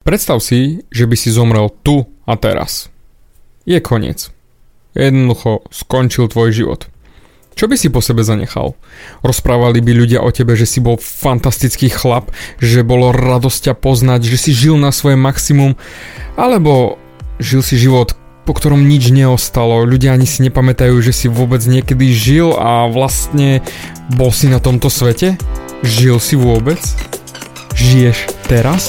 Predstav si, že by si zomrel tu a teraz. Je koniec. Jednoducho skončil tvoj život. Čo by si po sebe zanechal? Rozprávali by ľudia o tebe, že si bol fantastický chlap, že bolo radosť ťa poznať, že si žil na svoje maximum, alebo žil si život, po ktorom nič neostalo, ľudia ani si nepamätajú, že si vôbec niekedy žil a vlastne bol si na tomto svete? Žil si vôbec? Žiješ teraz?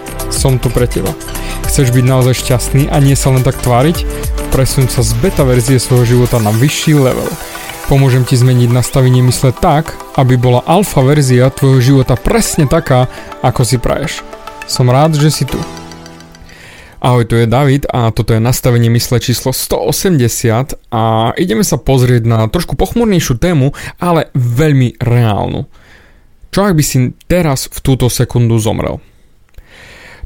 som tu pre teba. Chceš byť naozaj šťastný a nie sa len tak tváriť? Presun sa z beta verzie svojho života na vyšší level. Pomôžem ti zmeniť nastavenie mysle tak, aby bola alfa verzia tvojho života presne taká, ako si praješ. Som rád, že si tu. Ahoj, tu je David a toto je nastavenie mysle číslo 180 a ideme sa pozrieť na trošku pochmurnejšiu tému, ale veľmi reálnu. Čo ak by si teraz v túto sekundu zomrel?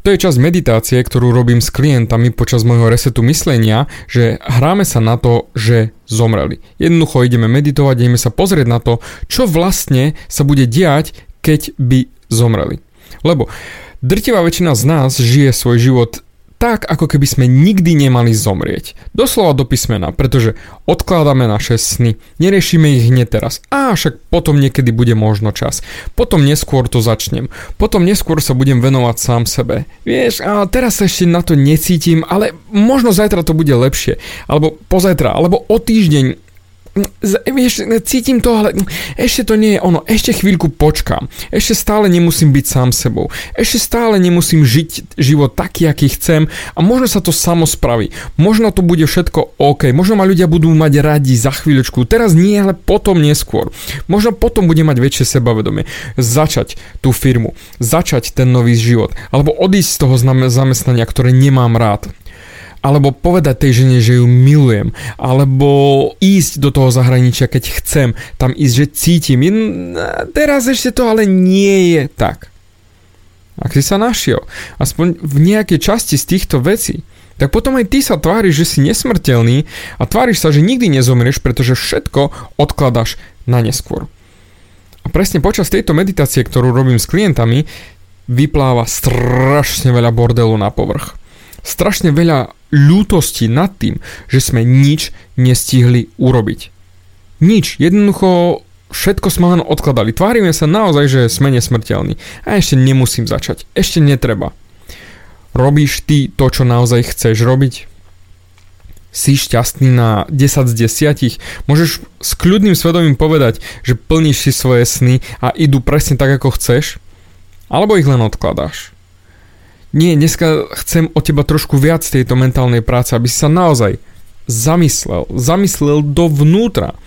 To je časť meditácie, ktorú robím s klientami počas môjho resetu myslenia, že hráme sa na to, že zomreli. Jednoducho ideme meditovať, ideme sa pozrieť na to, čo vlastne sa bude diať, keď by zomreli. Lebo drtivá väčšina z nás žije svoj život tak, ako keby sme nikdy nemali zomrieť. Doslova do písmena, pretože odkladáme naše sny, neriešime ich hneď teraz. A však potom niekedy bude možno čas. Potom neskôr to začnem. Potom neskôr sa budem venovať sám sebe. Vieš, a teraz sa ešte na to necítim, ale možno zajtra to bude lepšie. Alebo pozajtra, alebo o týždeň vieš, cítim to, ale ešte to nie je ono, ešte chvíľku počkám, ešte stále nemusím byť sám sebou, ešte stále nemusím žiť život taký, aký chcem. A možno sa to samo spraví, možno to bude všetko OK, možno ma ľudia budú mať radi za chvíľočku, teraz nie, ale potom neskôr, možno potom bude mať väčšie sebavedomie, začať tú firmu, začať ten nový život, alebo odísť z toho zamestnania, ktoré nemám rád, alebo povedať tej žene, že ju milujem, alebo ísť do toho zahraničia, keď chcem tam ísť, že cítim. Teraz ešte to ale nie je tak. Ak si sa našiel, aspoň v nejakej časti z týchto vecí, tak potom aj ty sa tváriš, že si nesmrteľný a tváriš sa, že nikdy nezomrieš, pretože všetko odkladaš na neskôr. A presne počas tejto meditácie, ktorú robím s klientami, vypláva strašne veľa bordelu na povrch strašne veľa ľútosti nad tým, že sme nič nestihli urobiť. Nič, jednoducho všetko sme len odkladali. Tvárime sa naozaj, že sme nesmrteľní. A ešte nemusím začať. Ešte netreba. Robíš ty to, čo naozaj chceš robiť? Si šťastný na 10 z 10? Môžeš s kľudným svedomím povedať, že plníš si svoje sny a idú presne tak, ako chceš? Alebo ich len odkladáš? Nie, dneska chcem od teba trošku viac tejto mentálnej práce, aby si sa naozaj zamyslel, zamyslel dovnútra,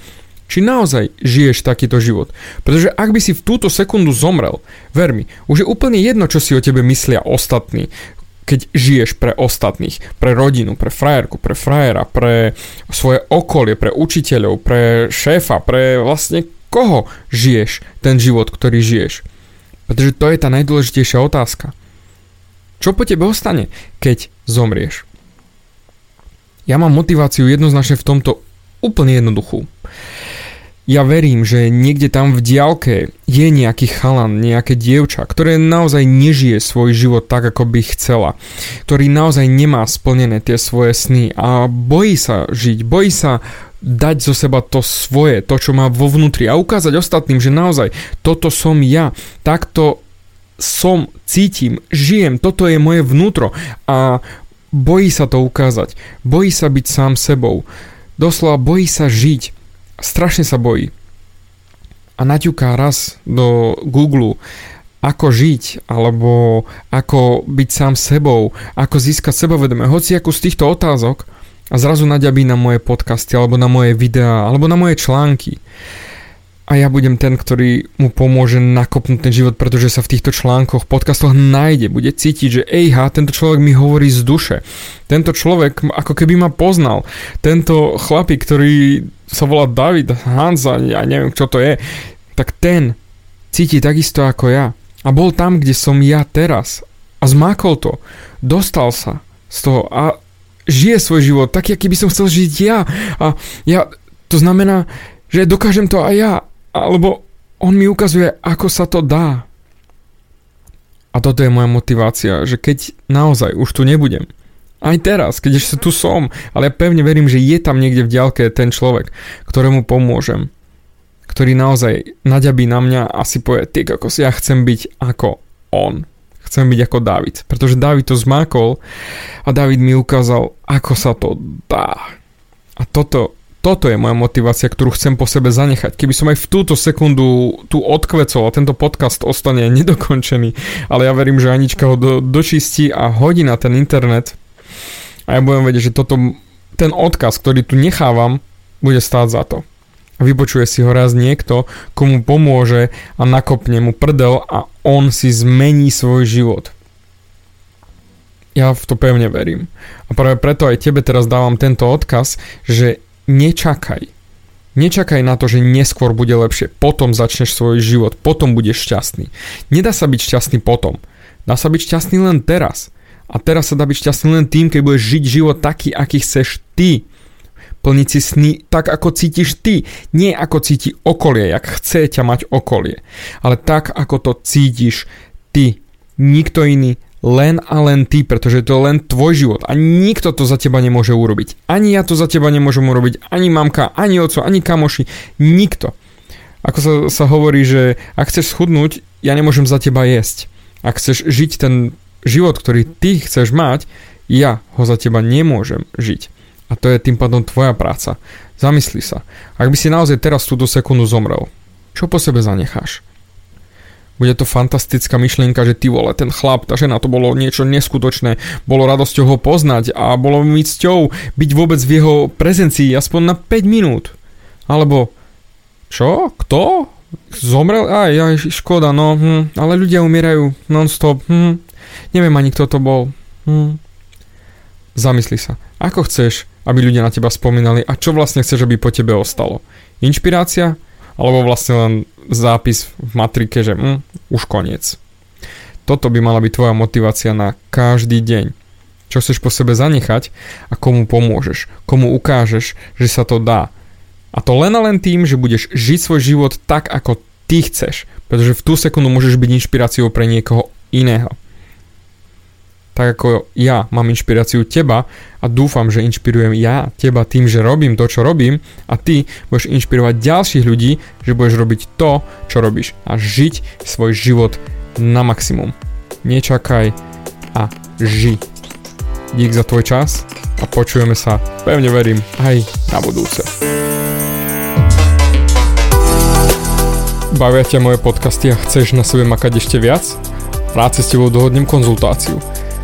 či naozaj žiješ takýto život. Pretože ak by si v túto sekundu zomrel, ver mi, už je úplne jedno, čo si o tebe myslia ostatní, keď žiješ pre ostatných, pre rodinu, pre frajerku, pre frajera, pre svoje okolie, pre učiteľov, pre šéfa, pre vlastne koho žiješ ten život, ktorý žiješ. Pretože to je tá najdôležitejšia otázka. Čo po tebe ostane, keď zomrieš? Ja mám motiváciu jednoznačne v tomto úplne jednoduchú. Ja verím, že niekde tam v diálke je nejaký chalan, nejaké dievča, ktoré naozaj nežije svoj život tak, ako by chcela. Ktorý naozaj nemá splnené tie svoje sny a bojí sa žiť, bojí sa dať zo seba to svoje, to, čo má vo vnútri a ukázať ostatným, že naozaj toto som ja, takto som, cítim, žijem, toto je moje vnútro a bojí sa to ukázať, bojí sa byť sám sebou, doslova bojí sa žiť, strašne sa bojí. A naťuká raz do Google, ako žiť, alebo ako byť sám sebou, ako získať sebavedomie, hoci ako z týchto otázok a zrazu naďabí na moje podcasty, alebo na moje videá, alebo na moje články. A ja budem ten, ktorý mu pomôže nakopnúť ten život, pretože sa v týchto článkoch, podcastoch nájde, bude cítiť, že ejha, tento človek mi hovorí z duše. Tento človek ako keby ma poznal. Tento chlapík, ktorý sa volá David Hans a ja neviem, čo to je, tak ten cíti takisto ako ja. A bol tam, kde som ja teraz. A zmákol to. Dostal sa z toho a žije svoj život tak, aký by som chcel žiť ja. A ja, to znamená, že dokážem to aj ja alebo on mi ukazuje, ako sa to dá. A toto je moja motivácia, že keď naozaj už tu nebudem, aj teraz, keď ešte tu som, ale ja pevne verím, že je tam niekde v ďalke ten človek, ktorému pomôžem, ktorý naozaj naďabí na mňa a si povie, ty ako ja chcem byť ako on. Chcem byť ako David. Pretože David to zmákol a David mi ukázal, ako sa to dá. A toto toto je moja motivácia, ktorú chcem po sebe zanechať. Keby som aj v túto sekundu tu odkvecol a tento podcast ostane nedokončený, ale ja verím, že Anička ho do, dočistí a hodí na ten internet a ja budem vedieť, že toto, ten odkaz, ktorý tu nechávam, bude stáť za to. Vypočuje si ho raz niekto, komu pomôže a nakopne mu prdel a on si zmení svoj život. Ja v to pevne verím. A práve preto aj tebe teraz dávam tento odkaz, že nečakaj. Nečakaj na to, že neskôr bude lepšie, potom začneš svoj život, potom budeš šťastný. Nedá sa byť šťastný potom. Dá sa byť šťastný len teraz. A teraz sa dá byť šťastný len tým, keď budeš žiť život taký, aký chceš ty. Plniť si sny tak, ako cítiš ty. Nie ako cíti okolie, jak chce ťa mať okolie. Ale tak, ako to cítiš ty. Nikto iný len a len ty, pretože to je len tvoj život a nikto to za teba nemôže urobiť. Ani ja to za teba nemôžem urobiť, ani mamka, ani oco, ani kamoši, nikto. Ako sa, sa hovorí, že ak chceš schudnúť, ja nemôžem za teba jesť. Ak chceš žiť ten život, ktorý ty chceš mať, ja ho za teba nemôžem žiť. A to je tým pádom tvoja práca. Zamysli sa. Ak by si naozaj teraz túto sekundu zomrel, čo po sebe zanecháš? Bude to fantastická myšlienka, že ty vole, ten chlap, tá žena, to bolo niečo neskutočné. Bolo radosťou ho poznať a bolo mi cťou byť vôbec v jeho prezencii aspoň na 5 minút. Alebo, čo? Kto? Zomrel? Aj, aj, škoda, no, hm, ale ľudia umierajú non-stop, hm, neviem ani kto to bol. Hm. Zamysli sa, ako chceš, aby ľudia na teba spomínali a čo vlastne chceš, aby po tebe ostalo? Inšpirácia? alebo vlastne len zápis v matrike, že hm, už koniec. Toto by mala byť tvoja motivácia na každý deň. Čo chceš po sebe zanechať a komu pomôžeš, komu ukážeš, že sa to dá. A to len a len tým, že budeš žiť svoj život tak, ako ty chceš. Pretože v tú sekundu môžeš byť inšpiráciou pre niekoho iného tak ako ja mám inšpiráciu teba a dúfam, že inšpirujem ja teba tým, že robím to, čo robím a ty budeš inšpirovať ďalších ľudí, že budeš robiť to, čo robíš a žiť svoj život na maximum. Nečakaj a ži. Dík za tvoj čas a počujeme sa, pevne verím, aj na budúce. Bavia ťa moje podcasty a chceš na sebe makať ešte viac? Rád si s tebou dohodnem konzultáciu